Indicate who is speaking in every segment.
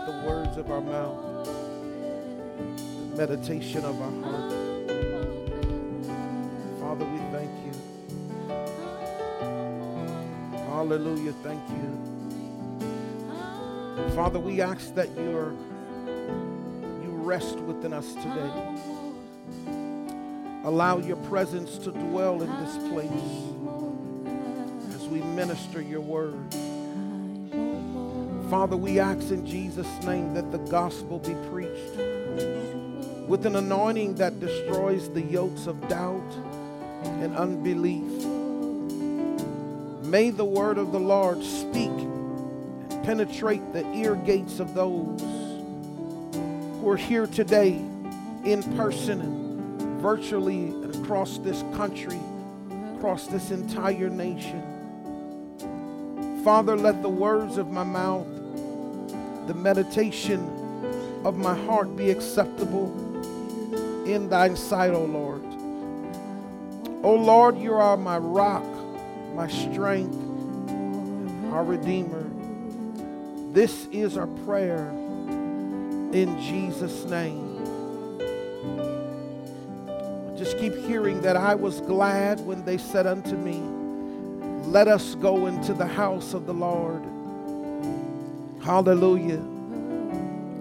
Speaker 1: let the words of our mouth, the meditation of our heart, Father, we thank you. Hallelujah. Thank you. Father, we ask that you're, you rest within us today. Allow your presence to dwell in this place as we minister your word. Father, we ask in Jesus' name that the gospel be preached with an anointing that destroys the yokes of doubt and unbelief. May the word of the Lord speak and penetrate the ear gates of those who are here today in person and virtually and across this country, across this entire nation. Father, let the words of my mouth, the meditation of my heart be acceptable in thine sight, O Lord. O Lord, you are my rock my strength, our Redeemer. This is our prayer in Jesus' name. Just keep hearing that I was glad when they said unto me, Let us go into the house of the Lord. Hallelujah.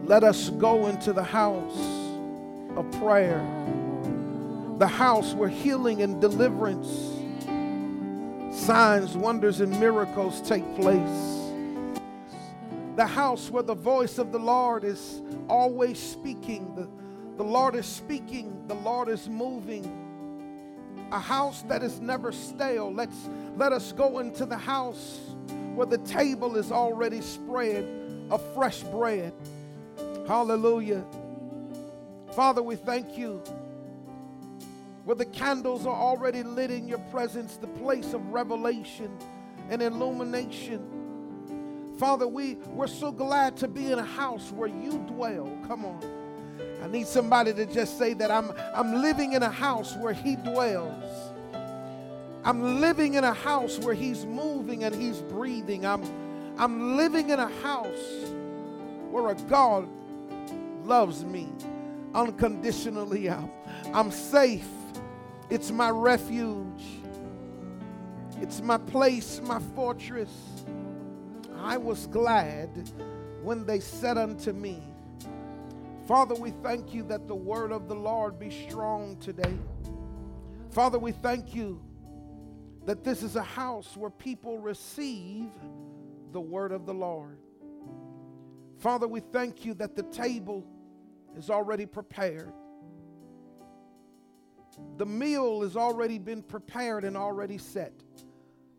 Speaker 1: Let us go into the house of prayer, the house where healing and deliverance signs, wonders, and miracles take place. The house where the voice of the Lord is always speaking. The, the Lord is speaking. The Lord is moving. A house that is never stale. Let's let us go into the house where the table is already spread of fresh bread. Hallelujah. Father, we thank you where the candles are already lit in your presence, the place of revelation and illumination. Father, we, we're so glad to be in a house where you dwell. Come on. I need somebody to just say that I'm, I'm living in a house where he dwells. I'm living in a house where he's moving and he's breathing. I'm, I'm living in a house where a God loves me unconditionally. I'm, I'm safe. It's my refuge. It's my place, my fortress. I was glad when they said unto me, Father, we thank you that the word of the Lord be strong today. Father, we thank you that this is a house where people receive the word of the Lord. Father, we thank you that the table is already prepared. The meal has already been prepared and already set.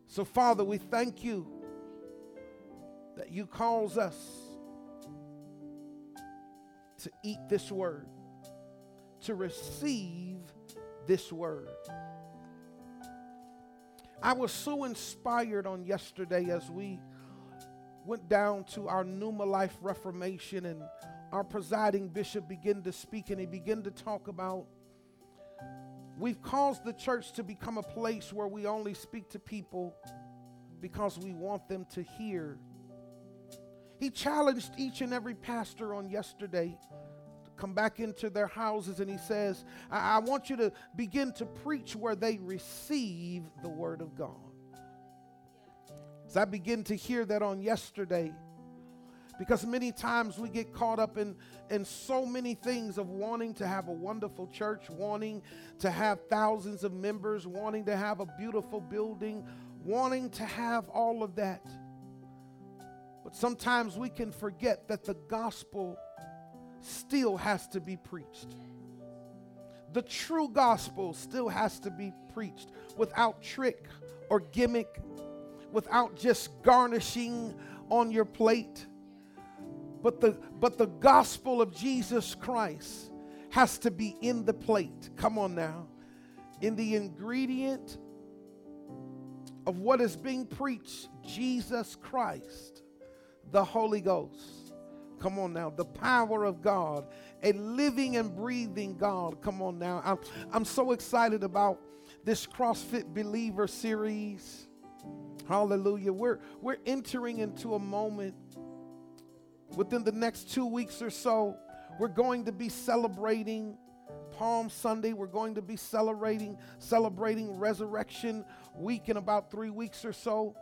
Speaker 1: So, Father, we thank you that you cause us to eat this word, to receive this word. I was so inspired on yesterday as we went down to our Pneuma Life Reformation and our presiding bishop began to speak and he began to talk about we've caused the church to become a place where we only speak to people because we want them to hear. He challenged each and every pastor on yesterday come back into their houses and he says, I, I want you to begin to preach where they receive the word of God. As I begin to hear that on yesterday, because many times we get caught up in, in so many things of wanting to have a wonderful church, wanting to have thousands of members, wanting to have a beautiful building, wanting to have all of that. But sometimes we can forget that the gospel still has to be preached. The true gospel still has to be preached without trick or gimmick, without just garnishing on your plate. But the, but the gospel of Jesus Christ has to be in the plate. Come on now. In the ingredient of what is being preached, Jesus Christ, the Holy Ghost. Come on now. The power of God, a living and breathing God. Come on now. I'm, I'm so excited about this CrossFit Believer series. Hallelujah. We're, we're entering into a moment within the next two weeks or so. We're going to be celebrating Palm Sunday. We're going to be celebrating celebrating Resurrection Week in about three weeks or so.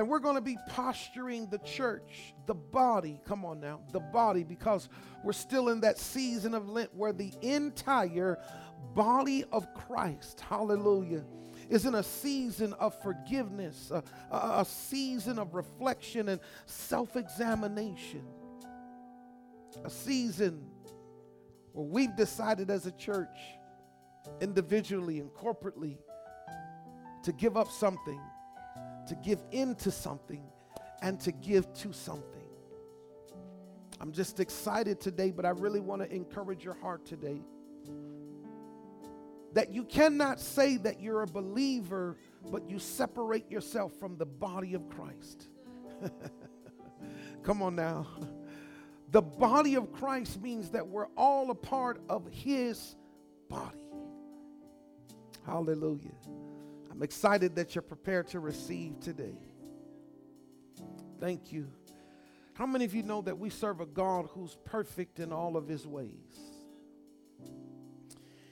Speaker 1: And we're going to be posturing the church, the body, come on now, the body, because we're still in that season of Lent where the entire body of Christ, hallelujah, is in a season of forgiveness, a, a, a season of reflection and self examination, a season where we've decided as a church, individually and corporately, to give up something to give into something and to give to something. I'm just excited today, but I really want to encourage your heart today that you cannot say that you're a believer, but you separate yourself from the body of Christ. Come on now. The body of Christ means that we're all a part of his body. Hallelujah. I'm excited that you're prepared to receive today. Thank you. How many of you know that we serve a God who's perfect in all of his ways?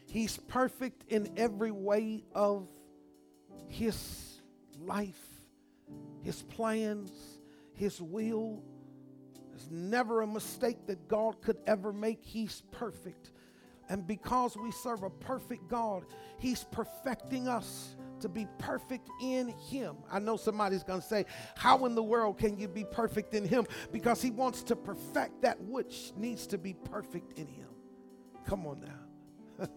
Speaker 1: He's perfect in every way of his life, his plans, his will. There's never a mistake that God could ever make. He's perfect. And because we serve a perfect God, He's perfecting us to be perfect in Him. I know somebody's going to say, How in the world can you be perfect in Him? Because He wants to perfect that which needs to be perfect in Him. Come on now.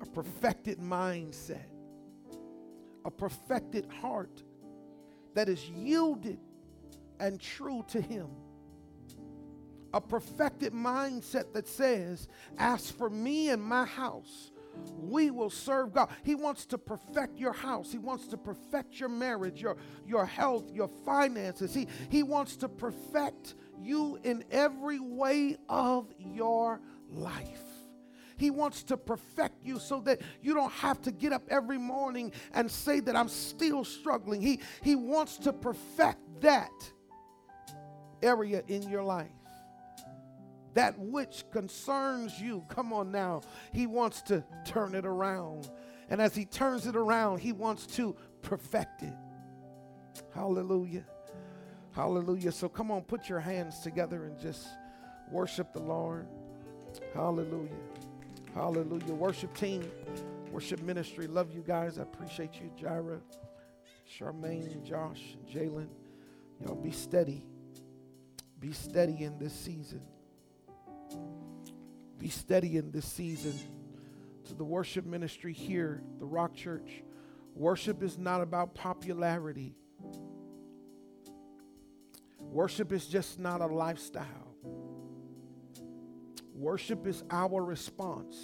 Speaker 1: a perfected mindset, a perfected heart that is yielded and true to Him. A perfected mindset that says, As for me and my house, we will serve God. He wants to perfect your house. He wants to perfect your marriage, your, your health, your finances. He, he wants to perfect you in every way of your life. He wants to perfect you so that you don't have to get up every morning and say that I'm still struggling. He, he wants to perfect that area in your life that which concerns you. Come on now. He wants to turn it around. And as he turns it around, he wants to perfect it. Hallelujah. Hallelujah. So come on, put your hands together and just worship the Lord. Hallelujah. Hallelujah. Worship team, worship ministry. Love you guys. I appreciate you, Jira, Charmaine, Josh, Jalen. Y'all be steady. Be steady in this season. Be steady in this season. To the worship ministry here, the Rock Church, worship is not about popularity. Worship is just not a lifestyle. Worship is our response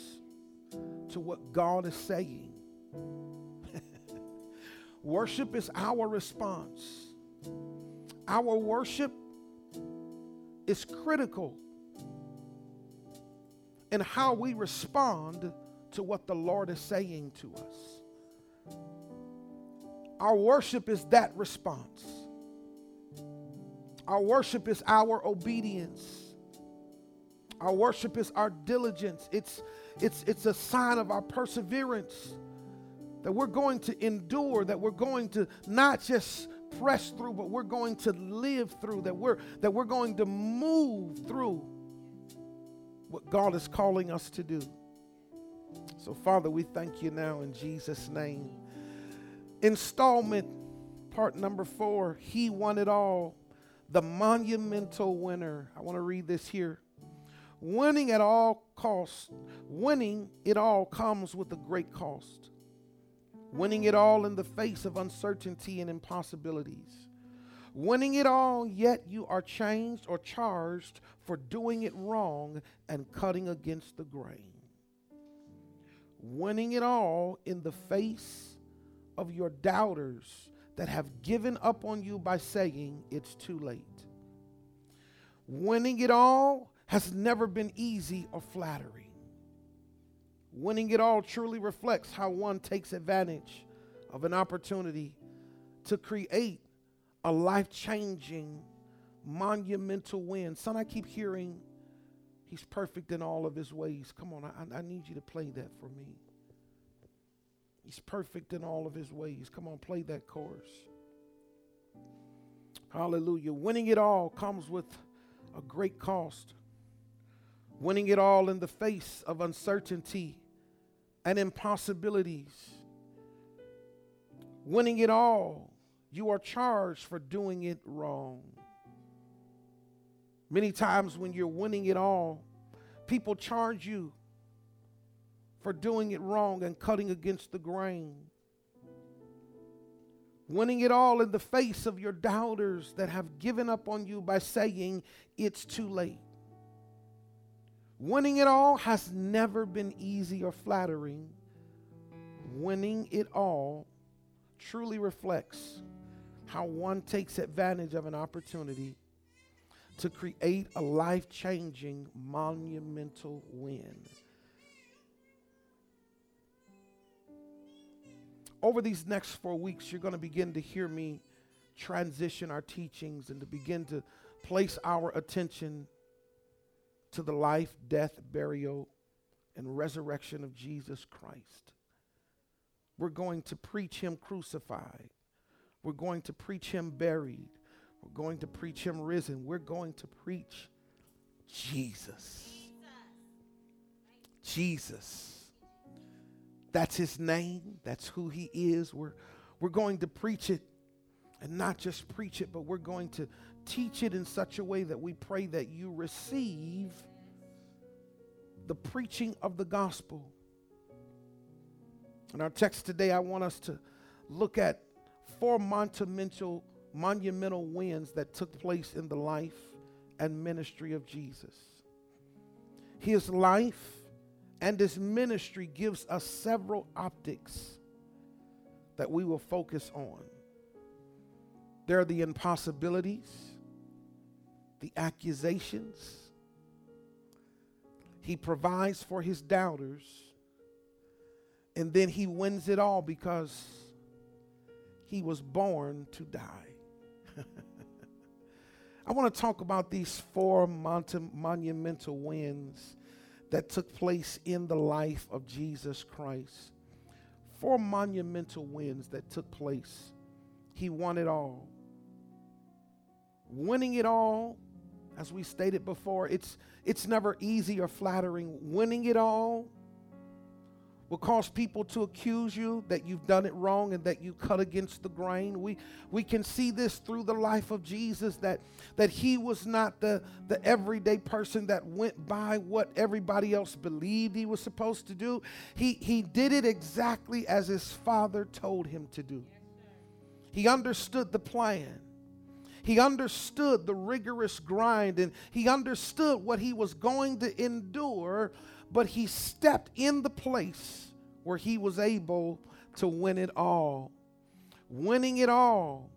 Speaker 1: to what God is saying. worship is our response. Our worship is critical and how we respond to what the Lord is saying to us. Our worship is that response. Our worship is our obedience. Our worship is our diligence. It's, it's, it's a sign of our perseverance that we're going to endure, that we're going to not just press through, but we're going to live through, that we're, that we're going to move through what God is calling us to do. So, Father, we thank you now in Jesus' name. Installment part number four He won it all. The monumental winner. I want to read this here. Winning at all costs, winning it all comes with a great cost. Winning it all in the face of uncertainty and impossibilities winning it all, yet you are changed or charged for doing it wrong and cutting against the grain. Winning it all in the face of your doubters that have given up on you by saying it's too late. Winning it all has never been easy or flattering. Winning it all truly reflects how one takes advantage of an opportunity to create a life changing, monumental win. Son, I keep hearing he's perfect in all of his ways. Come on, I, I need you to play that for me. He's perfect in all of his ways. Come on, play that chorus. Hallelujah. Winning it all comes with a great cost. Winning it all in the face of uncertainty and impossibilities. Winning it all, you are charged for doing it wrong. Many times when you're winning it all, people charge you for doing it wrong and cutting against the grain. Winning it all in the face of your doubters that have given up on you by saying it's too late. Winning it all has never been easy or flattering. Winning it all truly reflects how one takes advantage of an opportunity to create a life changing, monumental win. over these next four weeks, you're going to begin to hear me transition our teachings and to begin to place our attention to the life, death, burial, and resurrection of Jesus Christ. We're going to preach him crucified. We're going to preach him buried. We're going to preach him risen. We're going to preach Jesus. Jesus. That's his name. That's who he is. We're, we're going to preach it and not just preach it, but we're going to teach it in such a way that we pray that you receive the preaching of the gospel. In our text today, I want us to look at four monumental, monumental wins that took place in the life and ministry of Jesus. His life and his ministry gives us several optics that we will focus on. There are the impossibilities, the accusations. He provides for his doubters, and then he wins it all because he was born to die. I want to talk about these four monumental wins that took place in the life of Jesus Christ. Four monumental wins that took place. He won it all. Winning it all, as we stated before, it's, it's never easy or flattering. Winning it all will cause people to accuse you that you've done it wrong and that you cut against the grain. We, we can see this through the life of Jesus that, that he was not the, the everyday person that went by what everybody else believed he was supposed to do. He, he did it exactly as his father told him to do. He understood the plan. He understood the rigorous grind and he understood what he was going to endure but he stepped in the place where he was able to win it all. Winning it all.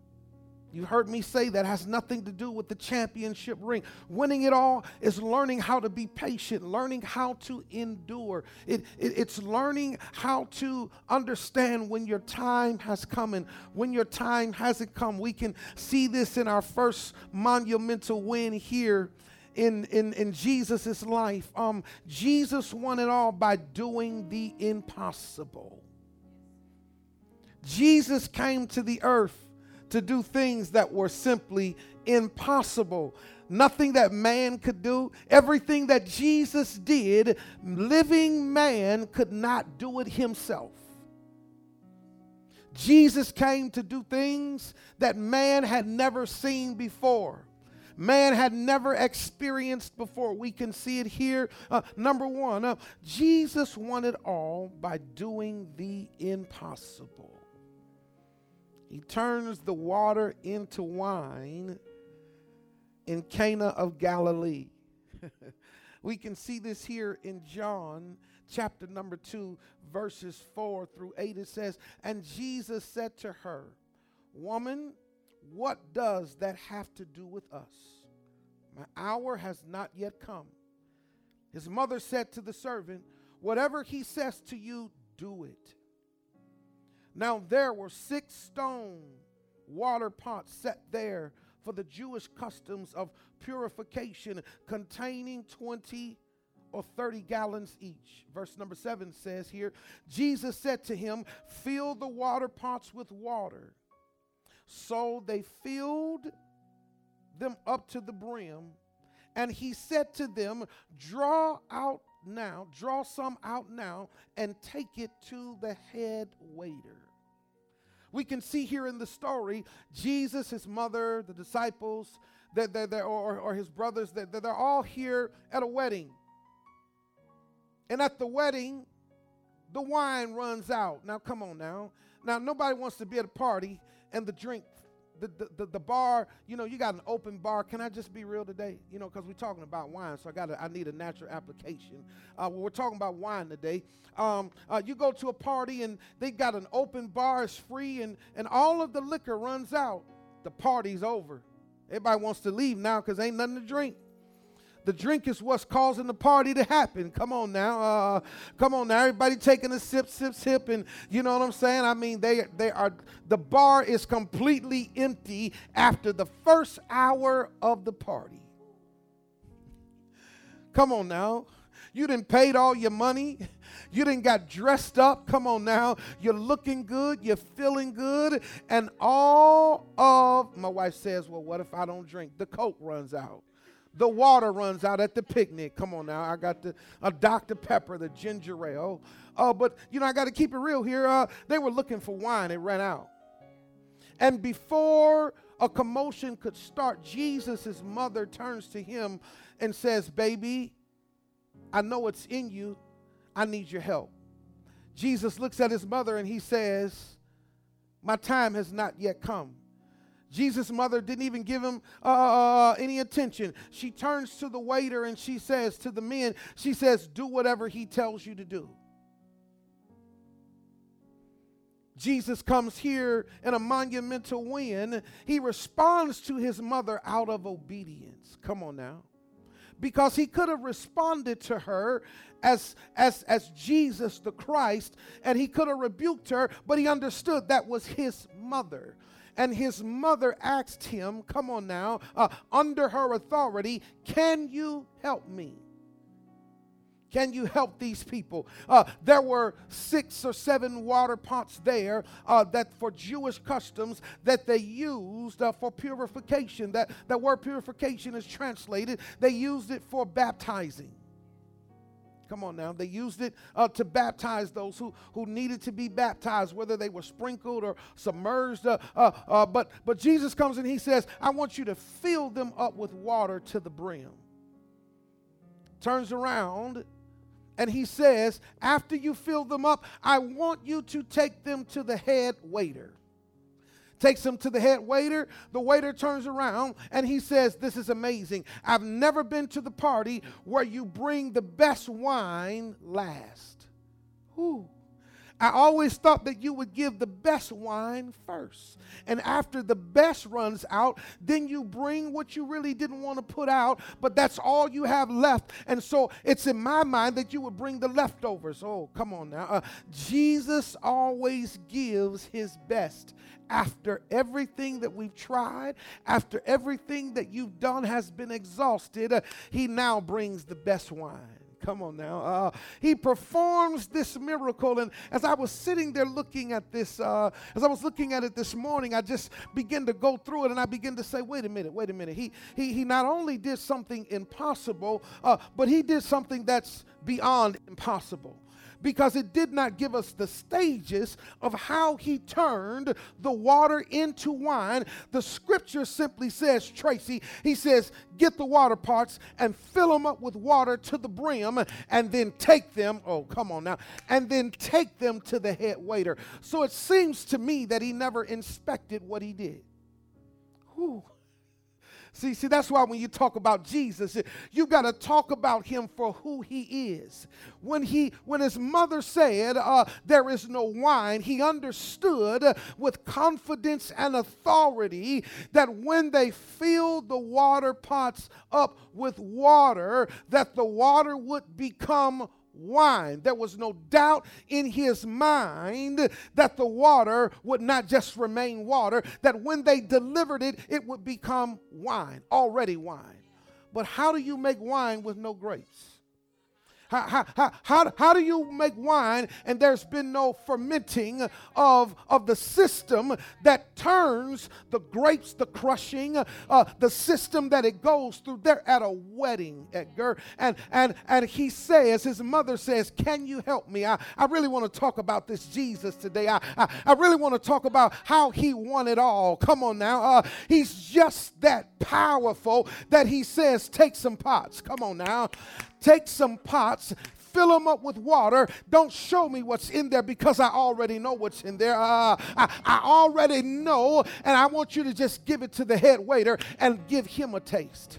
Speaker 1: You heard me say that has nothing to do with the championship ring. Winning it all is learning how to be patient, learning how to endure. It, it, it's learning how to understand when your time has come and when your time hasn't come. We can see this in our first monumental win here in, in, in Jesus' life. Um, Jesus won it all by doing the impossible. Jesus came to the earth to do things that were simply impossible. Nothing that man could do. Everything that Jesus did, living man could not do it himself. Jesus came to do things that man had never seen before man had never experienced before. We can see it here. Uh, number one, uh, Jesus won it all by doing the impossible. He turns the water into wine in Cana of Galilee. we can see this here in John chapter number 2, verses 4 through 8. It says, And Jesus said to her, Woman, what does that have to do with us? My hour has not yet come. His mother said to the servant, Whatever he says to you, do it. Now there were six stone water pots set there for the Jewish customs of purification, containing 20 or 30 gallons each. Verse number 7 says here Jesus said to him, Fill the water pots with water. So they filled them up to the brim. And he said to them, Draw out now, draw some out now, and take it to the head waiter. We can see here in the story Jesus, his mother, the disciples, that they're, they're, or, or his brothers, that they're, they're all here at a wedding. And at the wedding, the wine runs out. Now, come on now. Now, nobody wants to be at a party and the drink the, the, the, bar, you know, you got an open bar. Can I just be real today? You know, because we're talking about wine, so I got I need a natural application. Uh, well, we're talking about wine today. Um, uh, you go to a party and they got an open bar, it's free, and, and all of the liquor runs out. The party's over. Everybody wants to leave now because ain't nothing to drink. The drink is what's causing the party to happen. Come on now. Uh, come on now. Everybody taking a sip, sip, sip. And you know what I'm saying? I mean, they, they are, the bar is completely empty after the first hour of the party. Come on now. You didn't paid all your money. You didn't got dressed up. Come on now. You're looking good. You're feeling good. And all of, my wife says, well, what if I don't drink? The Coke runs out the water runs out at the picnic. Come on now, I got the a Dr. Pepper, the ginger ale. Uh, but you know, I got to keep it real here. Uh, they were looking for wine, it ran out. And before a commotion could start, Jesus' mother turns to him and says, Baby, I know it's in you. I need your help. Jesus looks at his mother and he says, My time has not yet come. Jesus' mother didn't even give him uh, uh, uh, any attention. She turns to the waiter and she says to the men, she says, Do whatever he tells you to do. Jesus comes here in a monumental win. He responds to his mother out of obedience. Come on now. Because he could have responded to her as, as, as Jesus the Christ, and he could have rebuked her, but he understood that was his mother. And his mother asked him, Come on now, uh, under her authority, can you help me? Can you help these people? Uh, there were six or seven water pots there uh, that for Jewish customs that they used uh, for purification. That, that word purification is translated. They used it for baptizing. Come on now. They used it uh, to baptize those who, who needed to be baptized, whether they were sprinkled or submerged. Uh, uh, uh, but, but Jesus comes and he says, I want you to fill them up with water to the brim. Turns around and he says, After you fill them up, I want you to take them to the head waiter takes him to the head waiter. The waiter turns around and he says, This is amazing. I've never been to the party where you bring the best wine last. Whew. I always thought that you would give the best wine first. And after the best runs out, then you bring what you really didn't want to put out, but that's all you have left. And so it's in my mind that you would bring the leftovers. Oh, come on now. Uh, Jesus always gives his best after everything that we've tried, after everything that you've done has been exhausted, uh, he now brings the best wine. Come on now. Uh, he performs this miracle. And as I was sitting there looking at this, uh, as I was looking at it this morning, I just began to go through it and I began to say, wait a minute, wait a minute. He, he, he not only did something impossible, uh, but he did something that's beyond impossible because it did not give us the stages of how he turned the water into wine. The scripture simply says, Tracy, he says, get the water pots and fill them up with water to the brim and then take them, oh, come on now, and then take them to the head waiter. So it seems to me that he never inspected what he did. Whew. See, see, that's why when you talk about Jesus, you got to talk about him for who he is. When he, when his mother said, uh, "There is no wine," he understood with confidence and authority that when they filled the water pots up with water, that the water would become wine. There was no doubt in his mind that the water would not just remain water, that when they delivered it, it would become wine, already wine. But how do you make wine with no grapes? How, how, how, how, do you make wine and there's been no fermenting of, of the system that turns the grapes, the crushing, uh, the system that it goes through? They're at a wedding, Edgar. And, and, and he says, his mother says, Can you help me? I, I really want to talk about this Jesus today. I, I, I really want to talk about how he won it all. Come on now. Uh, he's just that powerful that he says, Take some pots. Come on now. Take some pots, fill them up with water. Don't show me what's in there because I already know what's in there. Uh, I, I already know, and I want you to just give it to the head waiter and give him a taste.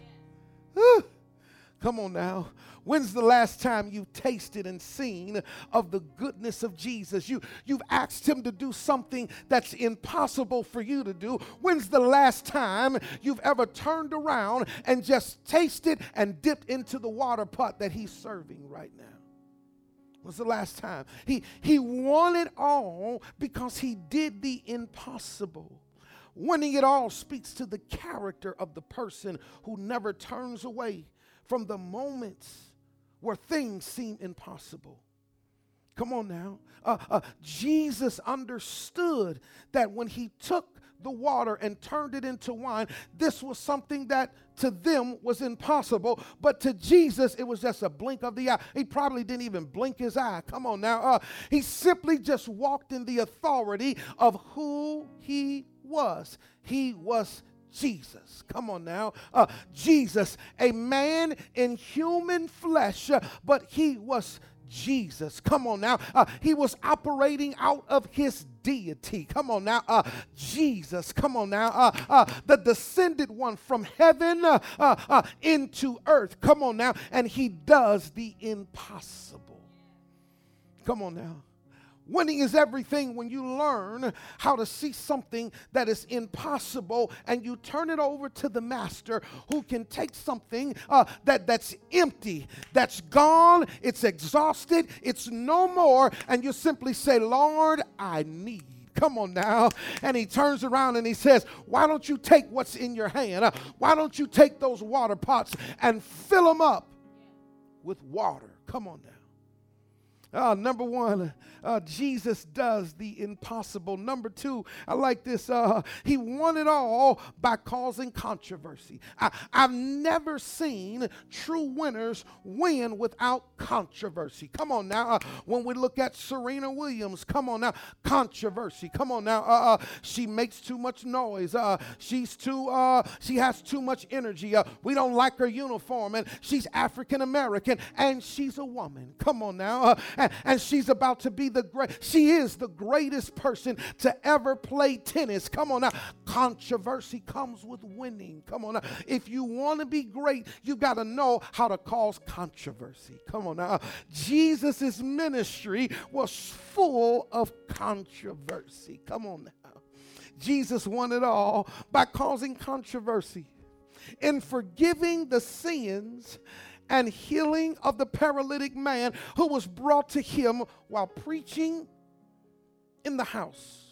Speaker 1: Come on now. When's the last time you've tasted and seen of the goodness of Jesus? You, you've asked him to do something that's impossible for you to do. When's the last time you've ever turned around and just tasted and dipped into the water pot that he's serving right now? was the last time? He, he won it all because he did the impossible. Winning it all speaks to the character of the person who never turns away from the moments where things seem impossible. Come on now. Uh, uh, Jesus understood that when he took the water and turned it into wine, this was something that to them was impossible, but to Jesus it was just a blink of the eye. He probably didn't even blink his eye. Come on now. Uh, he simply just walked in the authority of who he was. He was Jesus. Come on now. Uh, Jesus, a man in human flesh, uh, but he was Jesus. Come on now. Uh, he was operating out of his deity. Come on now. Uh, Jesus. Come on now. Uh, uh, the descended one from heaven uh, uh, uh, into earth. Come on now. And he does the impossible. Come on now. Winning is everything when you learn how to see something that is impossible and you turn it over to the master who can take something uh, that, that's empty, that's gone, it's exhausted, it's no more, and you simply say, Lord, I need. Come on now. And he turns around and he says, Why don't you take what's in your hand? Uh, why don't you take those water pots and fill them up with water? Come on now. Uh, number one, uh, Jesus does the impossible. Number two, I like this. Uh, he won it all by causing controversy. I, have never seen true winners win without controversy. Come on now. Uh, when we look at Serena Williams, come on now. Controversy. Come on now. Uh, uh, she makes too much noise. she's too. she has too much energy. we don't like her uniform, and she's African American, and she's a woman. Come on now. And, she's about to be the great, she is the greatest person to ever play tennis. Come on now. Controversy comes with winning. Come on now. If you want to be great, you got to know how to cause controversy. Come on now. Jesus' ministry was full of controversy. Come on now. Jesus won it all by causing controversy in forgiving the sins and healing of the paralytic man who was brought to him while preaching in the house.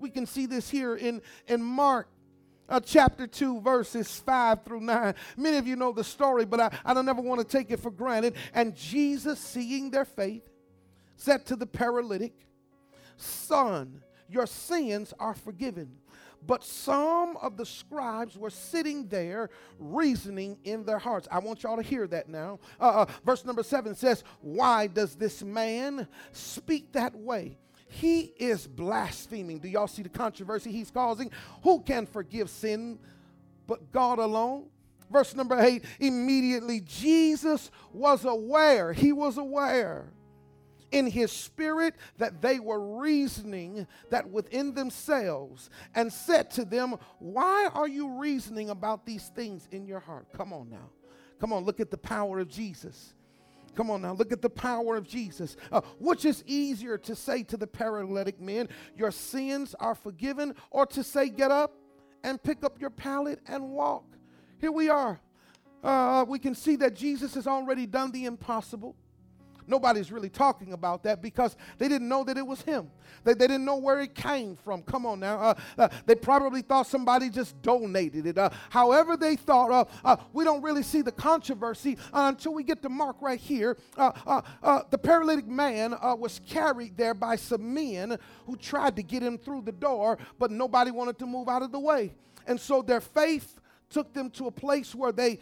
Speaker 1: We can see this here in, in Mark uh, chapter 2, verses 5 through 9. Many of you know the story, but I, I don't ever want to take it for granted. And Jesus, seeing their faith, said to the paralytic, Son, your sins are forgiven. But some of the scribes were sitting there reasoning in their hearts. I want y'all to hear that now. Uh, uh, verse number seven says, Why does this man speak that way? He is blaspheming. Do y'all see the controversy he's causing? Who can forgive sin but God alone? Verse number eight immediately Jesus was aware, he was aware in his spirit that they were reasoning that within themselves and said to them, Why are you reasoning about these things in your heart? Come on now. Come on, look at the power of Jesus. Come on now, look at the power of Jesus. Uh, which is easier to say to the paralytic man, Your sins are forgiven, or to say, Get up and pick up your pallet and walk? Here we are. Uh, we can see that Jesus has already done the impossible. Nobody's really talking about that because they didn't know that it was him. They, they didn't know where it came from. Come on now. Uh, uh, they probably thought somebody just donated it. Uh, however, they thought, uh, uh, we don't really see the controversy uh, until we get to Mark right here. the paralytic man was carried there by some men who tried to get him through the door, but nobody wanted to move out of the way. And so their faith took them to a place where they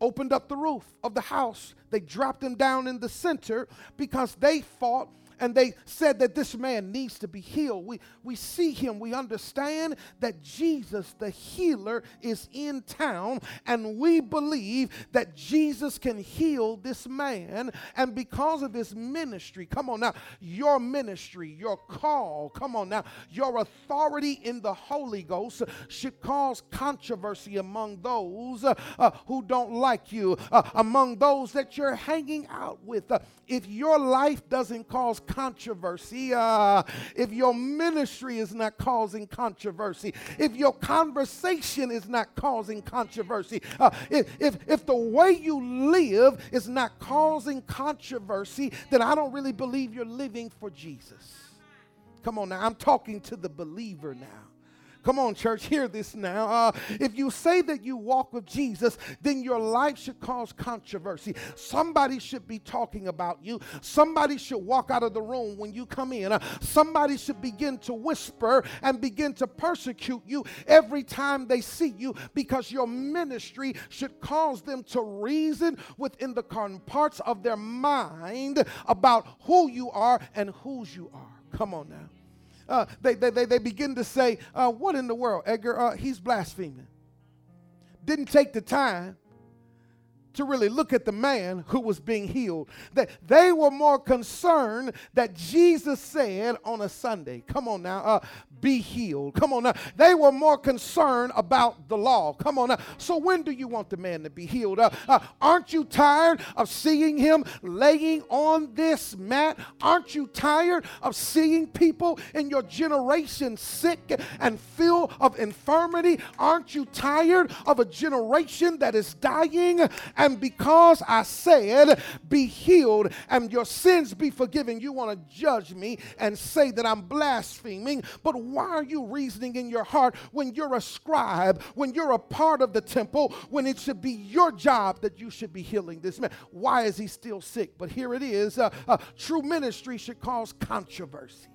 Speaker 1: opened up the roof of the house. They dropped him down in the center because they thought and they said that this man needs to be healed. We, we see him, we understand that Jesus, the healer, is in town, and we believe that Jesus can heal this man. And because of his ministry, come on now, your ministry, your call, come on now, your authority in the Holy Ghost should cause controversy among those uh, uh, who don't like you, uh, among those that you're hanging out with. Uh, if your life doesn't cause controversy, uh, if your ministry is not causing controversy, if your conversation is not causing controversy, uh, if, if, if the way you live is not causing controversy, then I don't really believe you're living for Jesus. Come on now, I'm talking to the believer now. Come on, church, hear this now. Uh, if you say that you walk with Jesus, then your life should cause controversy. Somebody should be talking about you. Somebody should walk out of the room when you come in. Uh, somebody should begin to whisper and begin to persecute you every time they see you because your ministry should cause them to reason within the parts of their mind about who you are and whose you are. Come on now uh, they, they, they, they begin to say, uh, What in the world, Edgar? Uh, he's blaspheming. Didn't take the time to really look at the man who was being healed. That they were more concerned that Jesus said on a Sunday, come on now, uh, be healed. Come on now. They were more concerned about the law. Come on now. So when do you want the man to be healed? Uh, uh, aren't you tired of seeing him laying on this mat? Aren't you tired of seeing people in your generation sick and full of infirmity? Aren't you tired of a generation that is dying? And because I said, be healed and your sins be forgiven, you want to judge me and say that I'm blaspheming. But why are you reasoning in your heart when you're a scribe, when you're a part of the temple, when it should be your job that you should be healing this man? Why is he still sick? But here it is uh, uh, true ministry should cause controversy.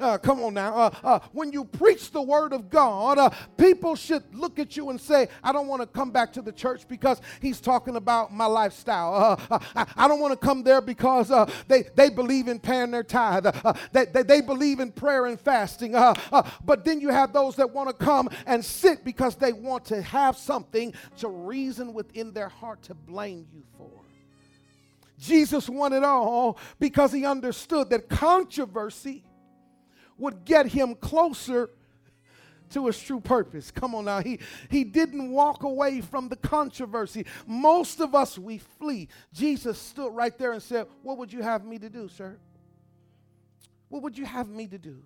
Speaker 1: Uh, come on now. Uh, uh, when you preach the word of God, uh, people should look at you and say, I don't want to come back to the church because he's talking about my lifestyle. Uh, uh, I, don't want to come there because they, they believe in paying their tithe. they, they, they, believe in prayer and fasting. but then you have those that want to come and sit because they want to have something to reason within their heart to blame you for. Jesus wanted all because he understood that controversy would get him closer to his true purpose. Come on now. He, he didn't walk away from the controversy. Most of us, we flee. Jesus stood right there and said, What would you have me to do, sir? What would you have me to do?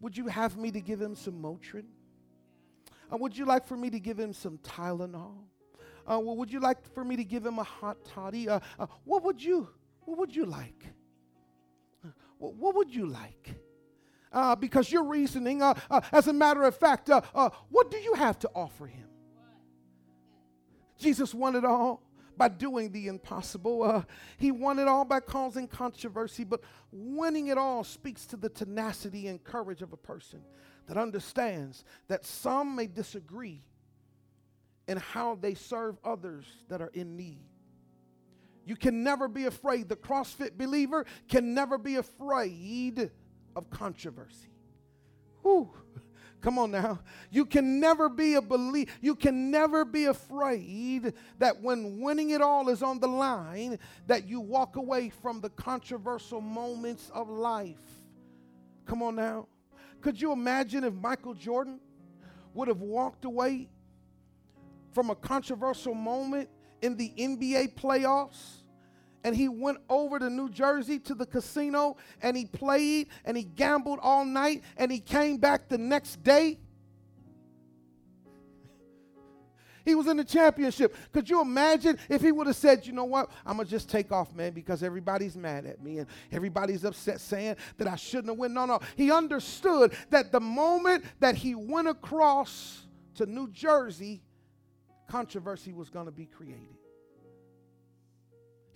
Speaker 1: Would you have me to give him some Motrin? Uh, would you like for me to give him some Tylenol? Uh, well, would you like for me to give him a hot toddy? Uh, uh, what would you, what would you like? Uh, what would you like? Uh, because you're reasoning. Uh, uh, as a matter of fact, uh, uh, what do you have to offer him? Jesus won it all by doing the impossible. Uh, he won it all by causing controversy, but winning it all speaks to the tenacity and courage of a person that understands that some may disagree in how they serve others that are in need. You can never be afraid. The CrossFit believer can never be afraid of controversy. Whew. Come on now. You can never be a believe. You can never be afraid that when winning it all is on the line, that you walk away from the controversial moments of life. Come on now. Could you imagine if Michael Jordan would have walked away from a controversial moment in the NBA playoffs? And he went over to New Jersey to the casino and he played and he gambled all night and he came back the next day. He was in the championship. Could you imagine if he would have said, you know what, I'm going to just take off, man, because everybody's mad at me and everybody's upset saying that I shouldn't have won. No, no. He understood that the moment that he went across to New Jersey, controversy was going to be created.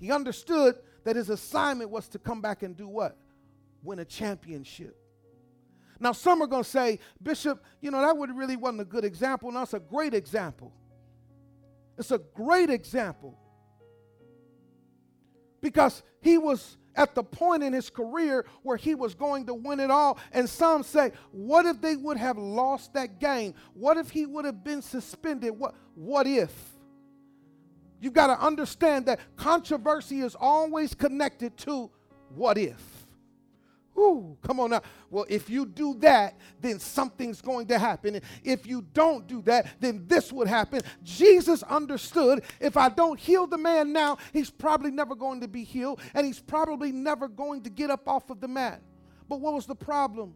Speaker 1: He understood that his assignment was to come back and do what? Win a championship. Now, some are going to say, Bishop, you know, that really wasn't a good example. Now, it's a great example. It's a great example. Because he was at the point in his career where he was going to win it all. And some say, what if they would have lost that game? What if he would have been suspended? What, what if? You've got to understand that controversy is always connected to what if. Ooh, come on now. Well, if you do that, then something's going to happen. If you don't do that, then this would happen. Jesus understood if I don't heal the man now, he's probably never going to be healed, and he's probably never going to get up off of the mat. But what was the problem?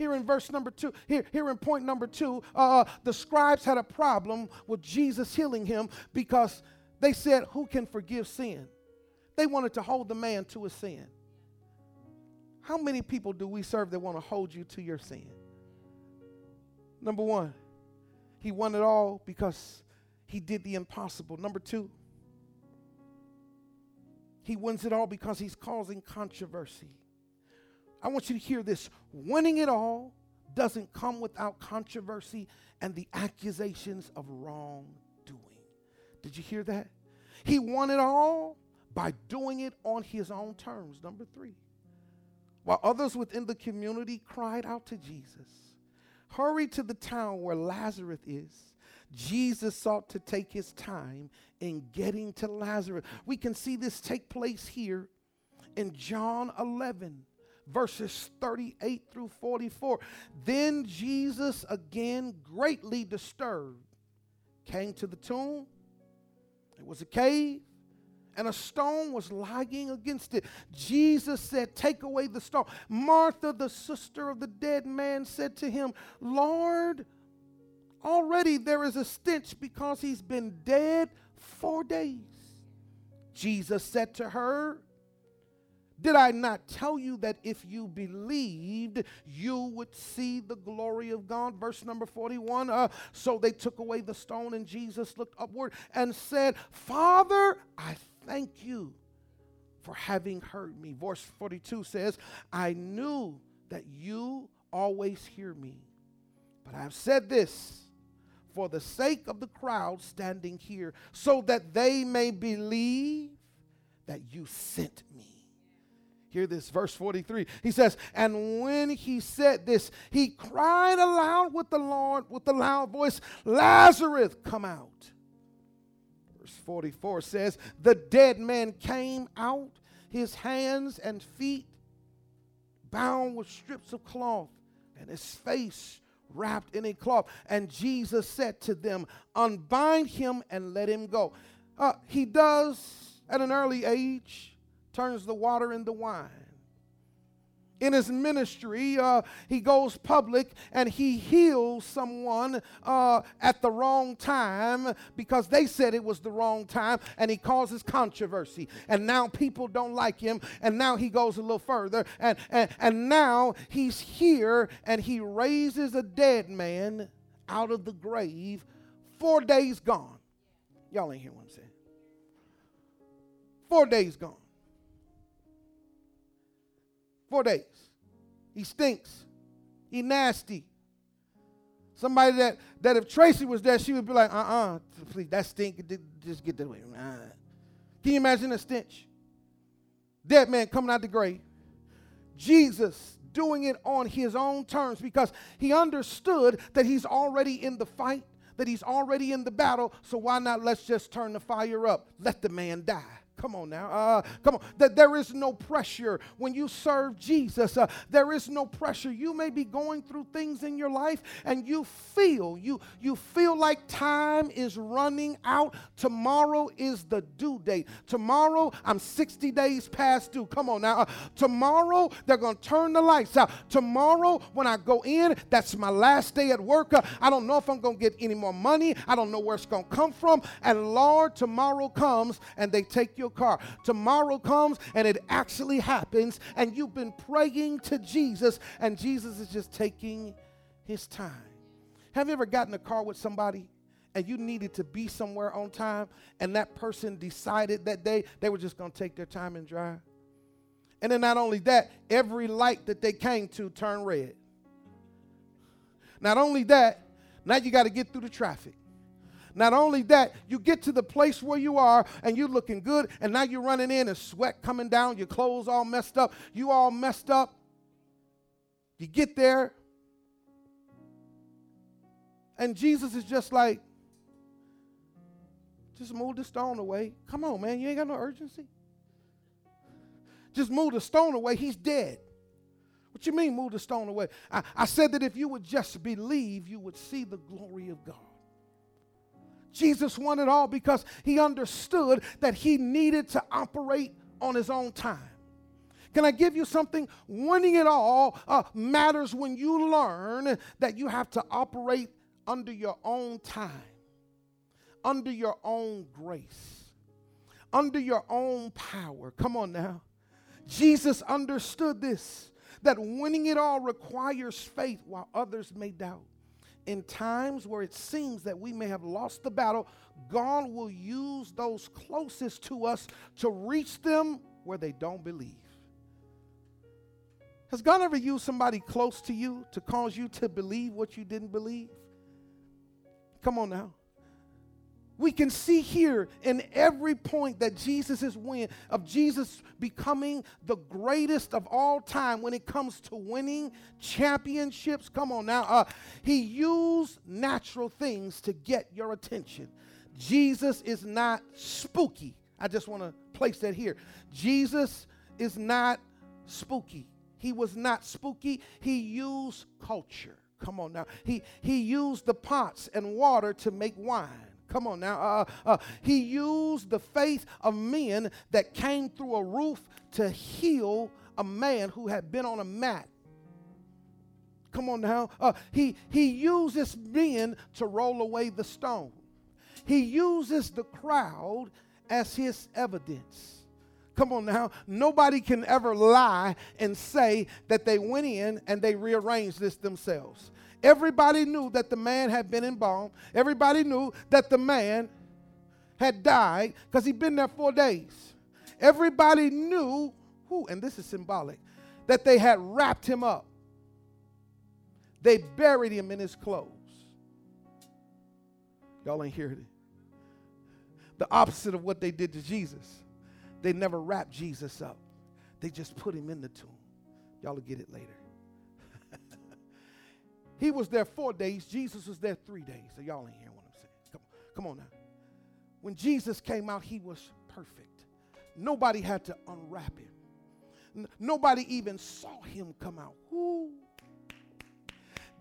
Speaker 1: Here in verse number two, here, here in point number two, uh, the scribes had a problem with Jesus healing him because they said, Who can forgive sin? They wanted to hold the man to his sin. How many people do we serve that want to hold you to your sin? Number one, he won it all because he did the impossible. Number two, he wins it all because he's causing controversy. I want you to hear this. Winning it all doesn't come without controversy and the accusations of wrongdoing. Did you hear that? He won it all by doing it on his own terms. Number three. While others within the community cried out to Jesus, hurry to the town where Lazarus is. Jesus sought to take his time in getting to Lazarus. We can see this take place here in John 11 verses 38 through 44. Then Jesus, again greatly disturbed, came to the tomb. It was a cave, and a stone was lying against it. Jesus said, Take away the stone. Martha, the sister of the dead man, said to him, Lord, already there is a stench because he's been dead four days. Jesus said to her, did I not tell you that if you believed, you would see the glory of God? Verse number 41. Uh, so they took away the stone, and Jesus looked upward and said, Father, I thank you for having heard me. Verse 42 says, I knew that you always hear me, but I have said this for the sake of the crowd standing here, so that they may believe that you sent me. Hear this, verse 43. He says, And when he said this, he cried aloud with the Lord, with the loud voice, Lazarus, come out. Verse 44 says, The dead man came out, his hands and feet bound with strips of cloth, and his face wrapped in a cloth. And Jesus said to them, Unbind him and let him go. Uh, he does, at an early age, turns the water into wine. In his ministry, uh, he goes public and he heals someone uh, at the wrong time because they said it was the wrong time and he causes controversy. And now people don't like him. And now he goes a little further. And, and, and now he's here and he raises a dead man out of the grave, four days gone. Y'all ain't hear what I'm saying. Four days gone. Four days. He stinks. He nasty. Somebody that, that if Tracy was there, she would be like, uh-uh, please, that stink, just get that away. Can you imagine the stench? Dead man coming out the grave. Jesus doing it on his own terms because he understood that he's already in the fight, that he's already in the battle. So why not let's just turn the fire up? Let the man die. Come on now. Uh, come on. That there is no pressure when you serve Jesus. Uh, there is no pressure. You may be going through things in your life and you feel you you feel like time is running out. Tomorrow is the due date. Tomorrow I'm 60 days past due. Come on now. Uh, tomorrow they're going to turn the lights out. Tomorrow when I go in, that's my last day at work. Uh, I don't know if I'm going to get any more money. I don't know where it's going to come from. And Lord, tomorrow comes and they take your car. Tomorrow comes and it actually happens, and you've been praying to Jesus, and Jesus is just taking his time. Have you ever gotten a car with somebody and you needed to be somewhere on time, and that person decided that day they were just going to take their time and drive? And then not only that, every light that they came to turned red. Not only that, now you got to get through the traffic. Not only that, you get to the place where you are and you're looking good, and now you're running in and sweat coming down, your clothes all messed up, you all messed up. You get there, and Jesus is just like, just move the stone away. Come on, man, you ain't got no urgency. Just move the stone away. He's dead. What you mean, move the stone away? I, I said that if you would just believe, you would see the glory of God. Jesus won it all because he understood that he needed to operate on his own time. Can I give you something? Winning it all uh, matters when you learn that you have to operate under your own time, under your own grace, under your own power. Come on now. Jesus understood this that winning it all requires faith while others may doubt in times where it seems that we may have lost the battle, God will use those closest to us to reach them where they don't believe. Has God ever used somebody close to you to cause you to believe what you didn't believe? Come on now we can see here in every point that Jesus is win of Jesus becoming the greatest of all time when it comes to winning championships. Come on now, uh, he used natural things to get your attention. Jesus is not spooky. I just want to place that here. Jesus is not spooky. He was not spooky. He used culture. Come on now. He he used the pots and water to make wine. Come on now. Uh, uh, he used the faith of men that came through a roof to heal a man who had been on a mat. Come on now. Uh, he, he uses men to roll away the stone. He uses the crowd as his evidence. Come on now. Nobody can ever lie and say that they went in and they rearranged this themselves. Everybody knew that the man had been embalmed. Everybody knew that the man had died because he'd been there four days. Everybody knew, who, and this is symbolic, that they had wrapped him up. They buried him in his clothes. Y'all ain't hearing it. The opposite of what they did to Jesus. They never wrapped Jesus up. They just put him in the tomb. Y'all will get it later. He was there four days. Jesus was there three days. So y'all ain't hearing what I'm saying. Come, come on now. When Jesus came out, he was perfect. Nobody had to unwrap him. N- nobody even saw him come out. Ooh.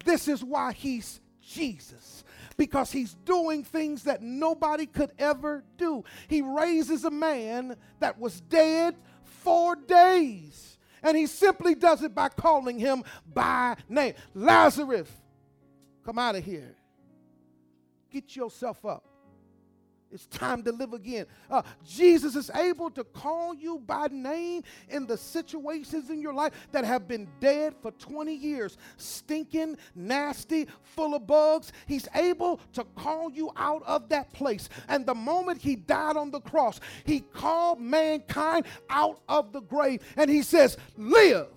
Speaker 1: This is why he's Jesus because he's doing things that nobody could ever do. He raises a man that was dead four days. And he simply does it by calling him by name. Lazarus, come out of here. Get yourself up. It's time to live again. Uh, Jesus is able to call you by name in the situations in your life that have been dead for 20 years, stinking, nasty, full of bugs. He's able to call you out of that place. And the moment he died on the cross, he called mankind out of the grave and he says, Live.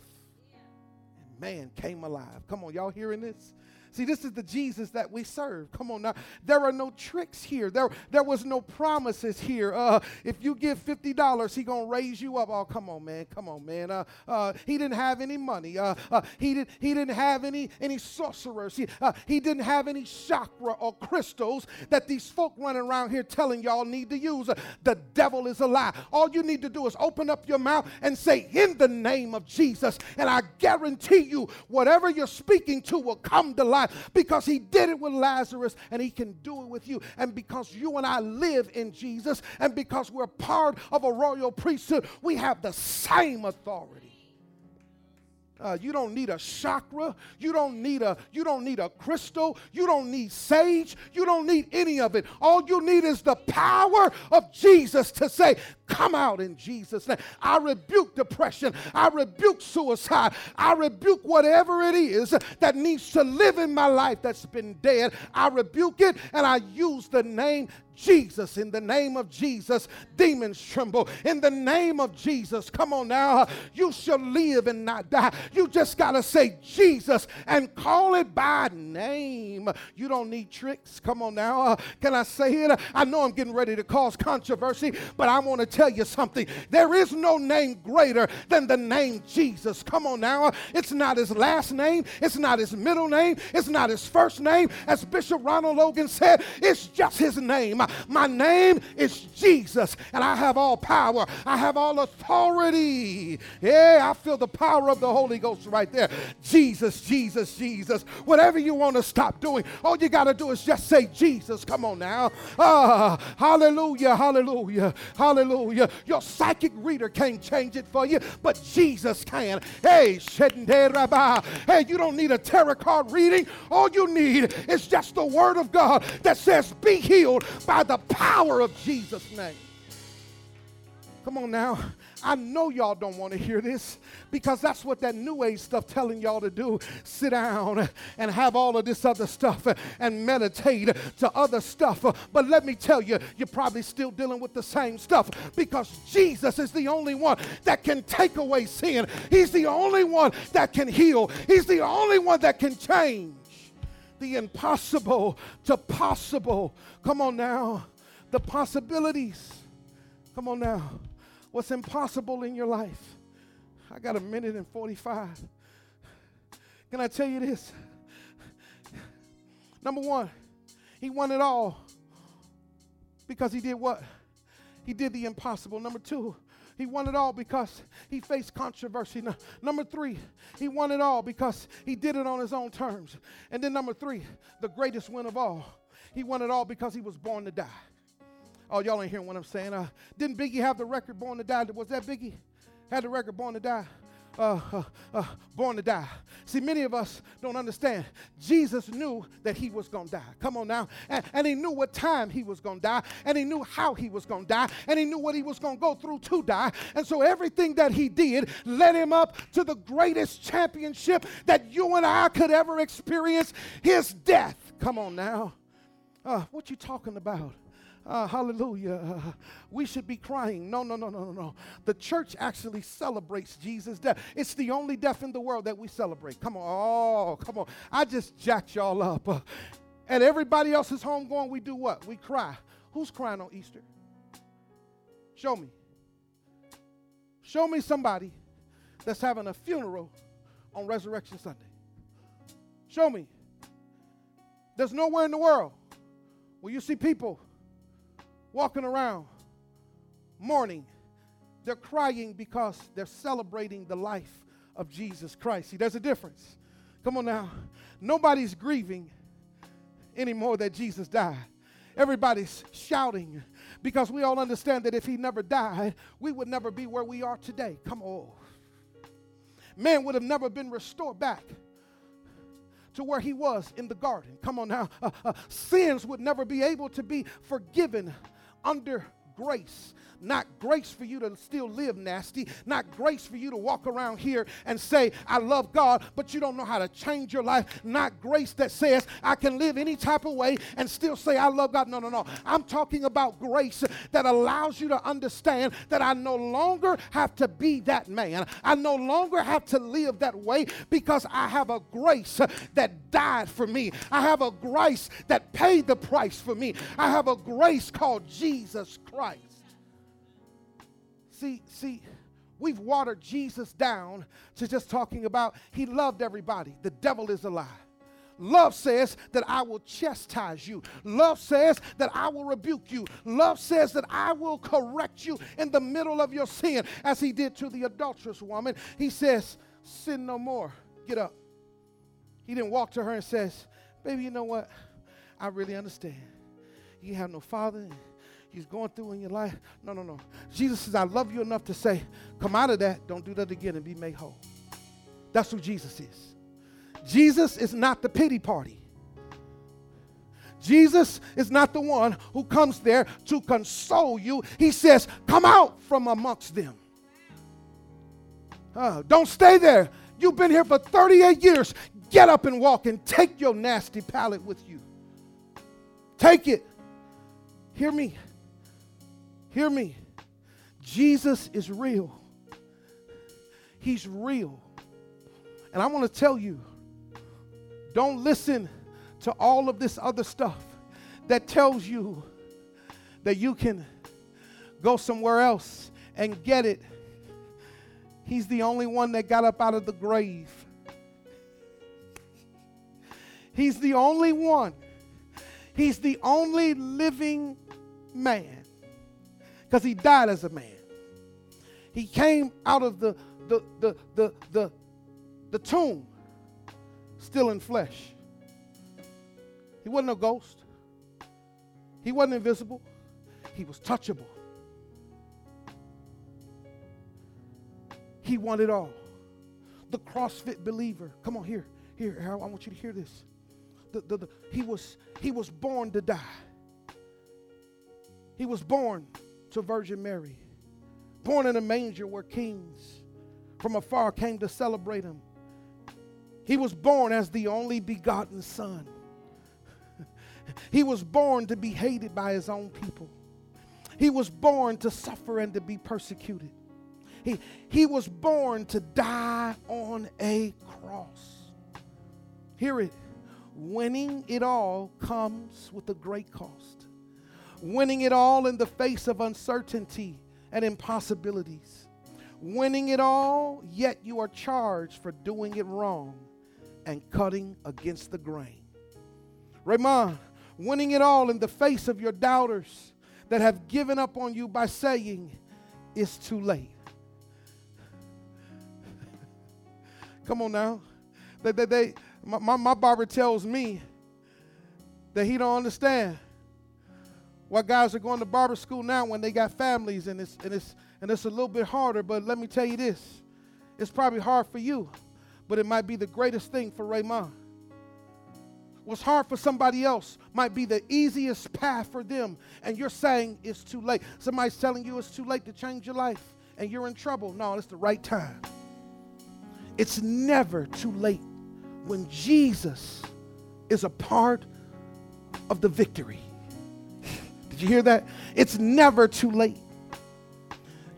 Speaker 1: And man came alive. Come on, y'all hearing this? See, this is the Jesus that we serve. Come on now. There are no tricks here. There, there was no promises here. Uh, if you give $50, he going to raise you up. Oh, come on, man. Come on, man. Uh, uh, he didn't have any money. Uh, uh, he, did, he didn't have any, any sorcerers. He, uh, he didn't have any chakra or crystals that these folk running around here telling y'all need to use. the devil is a lie. All you need to do is open up your mouth and say, in the name of Jesus. And I guarantee you, whatever you're speaking to will come to life because he did it with Lazarus and he can do it with you. And because you and I live in Jesus and because we're part of a royal priesthood, we have the same authority. Uh, you don't need a chakra. You don't need a you don't need a crystal. You don't need sage. You don't need any of it. All you need is the power of Jesus to say, "Come out in Jesus' name." I rebuke depression. I rebuke suicide. I rebuke whatever it is that needs to live in my life that's been dead. I rebuke it and I use the name Jesus, in the name of Jesus, demons tremble. In the name of Jesus, come on now, you shall live and not die. You just got to say Jesus and call it by name. You don't need tricks. Come on now. Can I say it? I know I'm getting ready to cause controversy, but I want to tell you something. There is no name greater than the name Jesus. Come on now. It's not his last name, it's not his middle name, it's not his first name. As Bishop Ronald Logan said, it's just his name. My name is Jesus, and I have all power. I have all authority. Yeah, I feel the power of the Holy Ghost right there. Jesus, Jesus, Jesus. Whatever you want to stop doing, all you got to do is just say Jesus. Come on now. Ah, hallelujah, hallelujah, hallelujah. Your psychic reader can't change it for you, but Jesus can. Hey, hey, you don't need a tarot card reading. All you need is just the word of God that says, Be healed by the power of Jesus' name. Come on now. I know y'all don't want to hear this because that's what that new age stuff telling y'all to do. Sit down and have all of this other stuff and meditate to other stuff. But let me tell you, you're probably still dealing with the same stuff because Jesus is the only one that can take away sin. He's the only one that can heal. He's the only one that can change the impossible to possible. Come on now. The possibilities. Come on now. What's impossible in your life? I got a minute and 45. Can I tell you this? Number one, he won it all because he did what? He did the impossible. Number two, he won it all because he faced controversy. No, number three, he won it all because he did it on his own terms. And then number three, the greatest win of all, he won it all because he was born to die. Oh, y'all ain't hearing what I'm saying. Uh, didn't Biggie have the record Born to Die? Was that Biggie? Had the record Born to Die? Uh, uh, uh, born to die. See, many of us don't understand. Jesus knew that he was going to die. Come on now. And, and, he knew what time he was going to die, and he knew how he was going to die, and he knew what he was going to go through to die. And so everything that he did led him up to the greatest championship that you and I could ever experience his death. Come on now. Uh, what you talking about? Uh, hallelujah. We should be crying. No, no, no, no, no, no. The church actually celebrates Jesus' death. It's the only death in the world that we celebrate. Come on. Oh, come on. I just jacked y'all up. At everybody else's home going, we do what? We cry. Who's crying on Easter? Show me. Show me somebody that's having a funeral on Resurrection Sunday. Show me. There's nowhere in the world where you see people walking around mourning. They're crying because they're celebrating the life of Jesus Christ. See, there's a difference. Come on now. Nobody's grieving anymore that Jesus died. Everybody's shouting because we all understand that if he never died, we would never be where we are today. Come on. Man would have never been restored back to where he was in the garden. Come on now. Uh, uh, sins would never be able to be forgiven under grace. Not grace for you to still live nasty, not grace for you to walk around here and say, I love God, but you don't know how to change your life. Not grace that says, I can live any type of way and still say, I love God. No, no, no. I'm talking about grace that allows you to understand that I no longer have to be that man. I no longer have to live that way because I have a grace that died for me. I have a grace that paid the price for me. I have a grace called Jesus Christ. See, see, we've watered Jesus down to just talking about he loved everybody. The devil is a lie. Love says that I will chastise you. Love says that I will rebuke you. Love says that I will correct you in the middle of your sin, as he did to the adulterous woman. He says, Sin no more. Get up. He didn't walk to her and says, Baby, you know what? I really understand. You have no father he's going through in your life. No, no, no. Jesus says, I love you enough to say, come out of that, don't do that again, and be made whole. That's who Jesus is. Jesus is not the pity party. Jesus is not the one who comes there to console you. He says, Come out from amongst them. Uh, don't stay there. You've been here for 38 years. Get up and walk and take your nasty pallet with you. Take it. Hear me. Hear me. Jesus is real. He's real. And I want to tell you don't listen to all of this other stuff that tells you that you can go somewhere else and get it. He's the only one that got up out of the grave. He's the only one. He's the only living man because he died as a man. He came out of the, the, the, the, the, the tomb still in flesh. He wasn't a ghost. He wasn't invisible. He was touchable. He wanted all. The CrossFit believer. Come on here. Here, I want you to hear this. The, the, the, he, was, he was born to die. He was born to Virgin Mary, born in a manger where kings from afar came to celebrate him. He was born as the only begotten Son. he was born to be hated by his own people. He was born to suffer and to be persecuted. He, he was born to die on a cross. Hear it. Winning it all comes with a great cost winning it all in the face of uncertainty and impossibilities. Winning it all, yet you are charged for doing it wrong and cutting against the grain. Raymond, winning it all in the face of your doubters that have given up on you by saying, It's too late. Come on now. They, they, they, my, my barber tells me that he don't understand why guys are going to barber school now when they got families and it's, and, it's, and it's a little bit harder. But let me tell you this it's probably hard for you, but it might be the greatest thing for Raymond. What's hard for somebody else might be the easiest path for them, and you're saying it's too late. Somebody's telling you it's too late to change your life, and you're in trouble. No, it's the right time. It's never too late when Jesus is a part of the victory you hear that? It's never too late.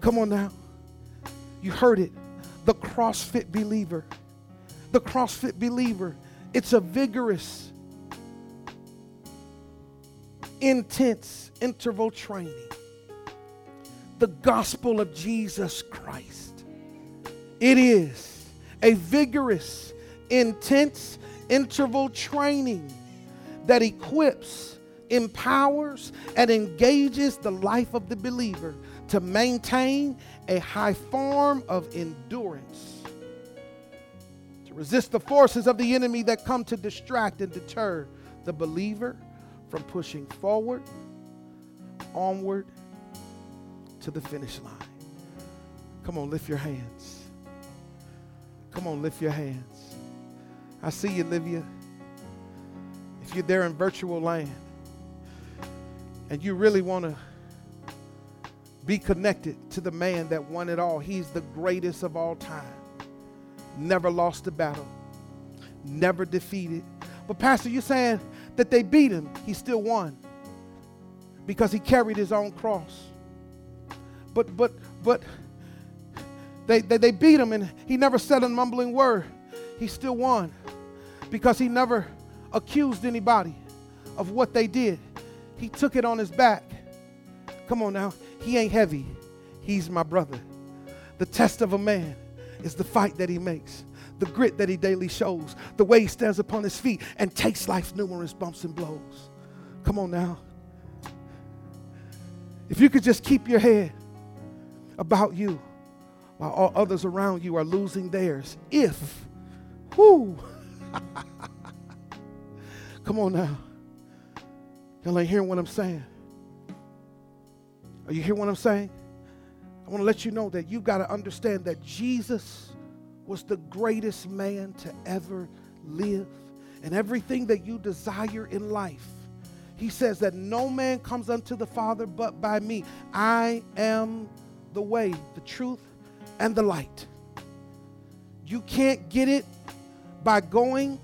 Speaker 1: Come on now. You heard it. The CrossFit believer. The CrossFit believer. It's a vigorous, intense interval training. The gospel of Jesus Christ. It is a vigorous, intense interval training that equips empowers, and engages the life of the believer to maintain a high form of endurance, to resist the forces of the enemy that come to distract and deter the believer from pushing forward, onward to the finish line. Come on, lift your hands. Come on, lift your hands. I see you, Livia. If you're there in virtual land, and you really want to Be connected to the man that won it all. He's the greatest of all time. Never lost a battle, never defeated. But, Pastor, you're saying that they beat him. He still won because he carried his own cross. But, but, but, they, they, they beat him and he never said a mumbling word. He still won because he never accused anybody of what they did. He took it on his back. Come on now. He ain't heavy. He's my brother. The test of a man is the fight that he makes, the grit that he daily shows, the way he stands upon his feet and takes life's numerous bumps and blows. Come on now. If you could just keep your head about you while all others around you are losing theirs. If, whoo, come on now. Y'all ain't hearing what I'm saying. Are you hearing what I'm saying? I want to let you know that you've got to understand that Jesus was the greatest man to ever live. And everything that you desire in life, he says that no man comes unto the Father but by me. I am the way, the truth, and the light. You can't get it by going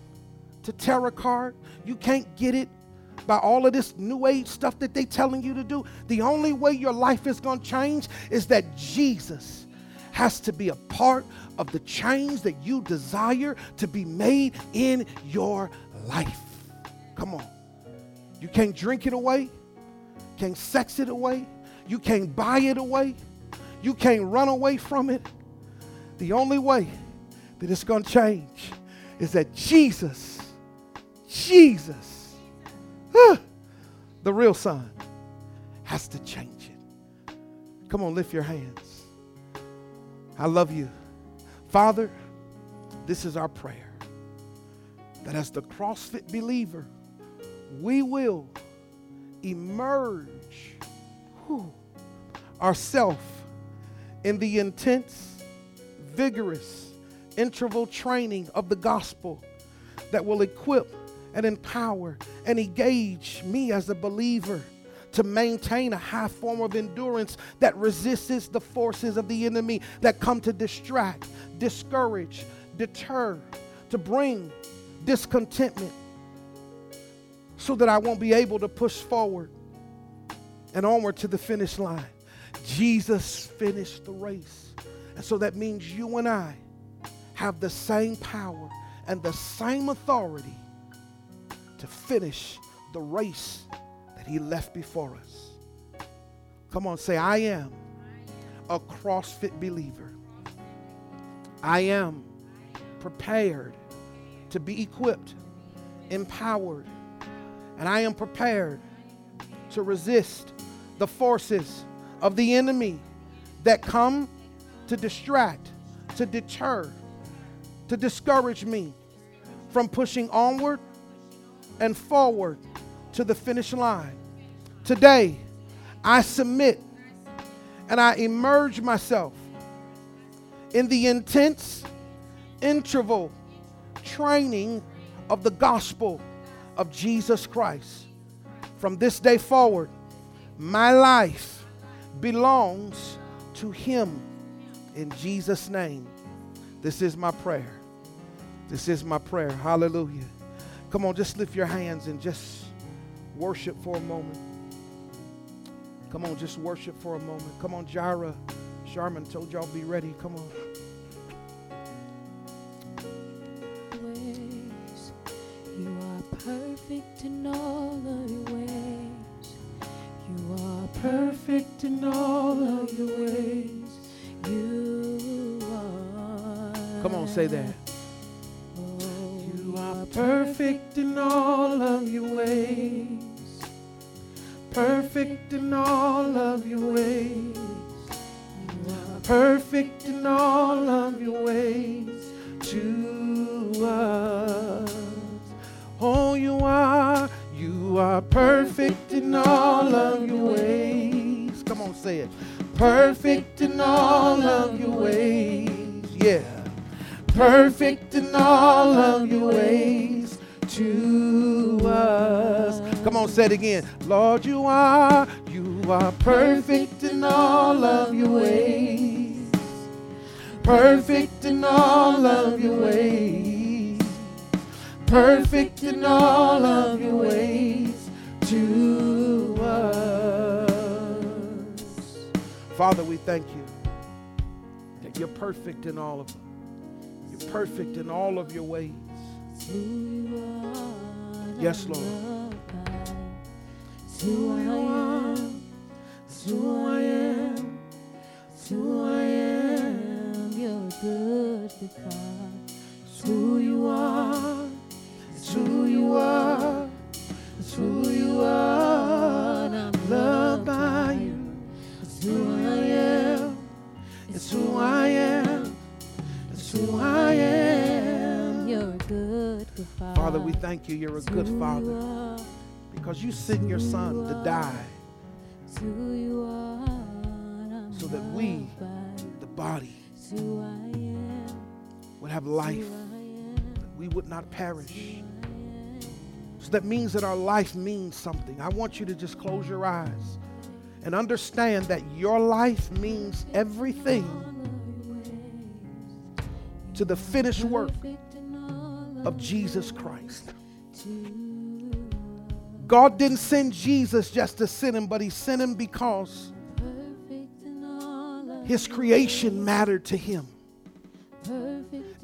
Speaker 1: to tarot card. You can't get it by all of this new age stuff that they're telling you to do. The only way your life is going to change is that Jesus has to be a part of the change that you desire to be made in your life. Come on. You can't drink it away. Can't sex it away. You can't buy it away. You can't run away from it. The only way that it's going to change is that Jesus, Jesus, the real Son, has to change it. Come on, lift your hands. I love you. Father, this is our prayer that as the CrossFit believer, we will emerge ourselves in the intense, vigorous interval training of the gospel that will equip and empower and engage me as a believer to maintain a high form of endurance that resists the forces of the enemy that come to distract, discourage, deter, to bring discontentment so that I won't be able to push forward and onward to the finish line. Jesus finished the race. And so that means you and I have the same power and the same authority to finish the race that he left before us. Come on, say, I am a CrossFit believer. I am prepared to be equipped, empowered, and I am prepared to resist the forces of the enemy that come to distract, to deter, to discourage me from pushing onward and forward to the finish line. Today, I submit and I immerse myself in the intense interval training of the gospel of Jesus Christ. From this day forward, my life belongs to Him. In Jesus' name. This is my prayer. This is my prayer. Hallelujah. Come on, just lift your hands and just worship for a moment. Come on, just worship for a moment. Come on, Jira. Sharman told y'all be ready. Come on.
Speaker 2: Ways. You are perfect in all of your ways. You are perfect in all of your ways. You are.
Speaker 1: Come on, say that. It again. Lord, you are, you You are perfect in all of your ways. Perfect in all of your ways. Perfect in all of your ways to us. Father, we thank you that you're perfect in all of them. You're perfect in all of your ways. Yes, Lord.
Speaker 2: Who I am. It's who I am. It's who I am. You're good, good God. It's who you are.
Speaker 1: It's who you are. It's who you are.
Speaker 2: And I'm
Speaker 1: Loved by you.
Speaker 2: It's who I am.
Speaker 1: It's who I am. It's who I am.
Speaker 2: You're a good, Father.
Speaker 1: Father, we thank you. You're a good Father. Because you sent your Son to die
Speaker 2: It's who you are. and I'm
Speaker 1: So that we-
Speaker 2: loved by you.
Speaker 1: the body
Speaker 2: It's who I am.
Speaker 1: would have life.
Speaker 2: who I am.
Speaker 1: that We would not perish. So that means that our life means something. I want you to just close your eyes and understand that your life means everything to the finished work of Jesus Christ. God didn't send Jesus just to send him, but he sent him because his creation mattered to him.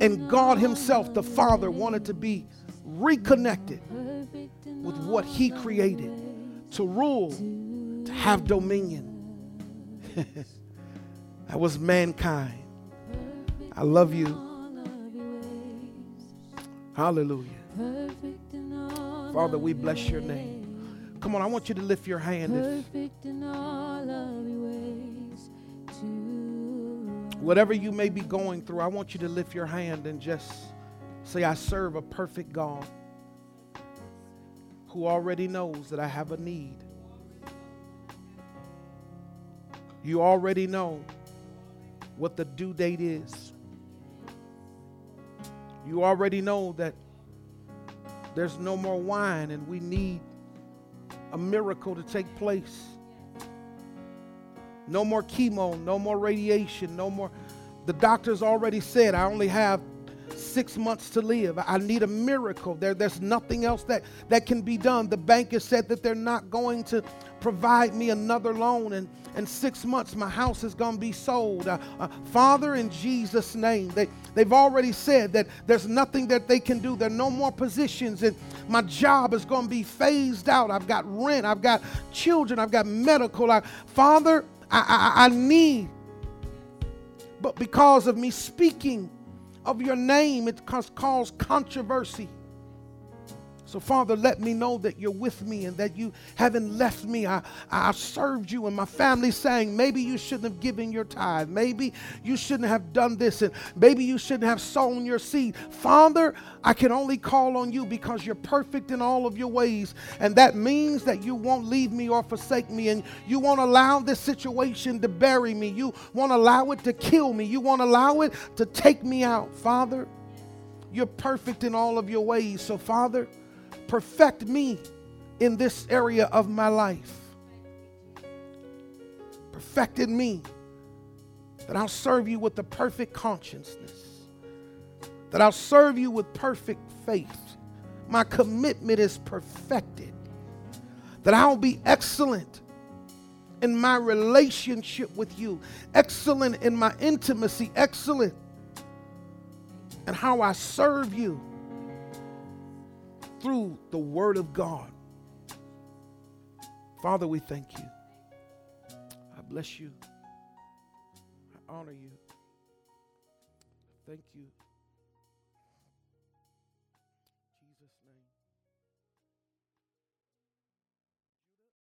Speaker 1: And God himself, the Father, wanted to be reconnected with what he created to rule, to have dominion. that was mankind. I love you. Hallelujah. Father, we bless your name. Come on, I want you to lift your hand.
Speaker 2: Perfect in all of your ways to
Speaker 1: whatever you may be going through, I want you to lift your hand and just say, I serve a perfect God who already knows that I have a need. You already know what the due date is. You already know that there's no more wine and we need a miracle to take place. No more chemo, no more radiation, no more. The doctors already said I only have six months to live. I need a miracle. There, there's nothing else that, that can be done. The bank has said that they're not going to provide me another loan. And in six months, my house is going to be sold. Uh, uh, Father, in Jesus' name, they, they've already said that there's nothing that they can do. There are no more positions, and my job is going to be phased out. I've got rent, I've got children, I've got medical. I, Father, I, I, I need but because of me speaking of your name, it has caused controversy. So, Father, let me know that you're with me and that you haven't left me. I, I served you, and my family saying, maybe you shouldn't have given your tithe. Maybe you shouldn't have done this, and maybe you shouldn't have sown your seed. Father, I can only call on you because you're perfect in all of your ways. And that means that you won't leave me or forsake me, and you won't allow this situation to bury me. You won't allow it to kill me. You won't allow it to take me out. Father, you're perfect in all of your ways. So, Father, perfect me in this area of my life. Perfect in me that I'll serve you with the perfect consciousness, that I'll serve you with perfect faith. My commitment is perfected, that I'll be excellent in my relationship with you, excellent in my intimacy, excellent in how I serve you through the Word of God. Father, we thank you. I bless you. I honor you.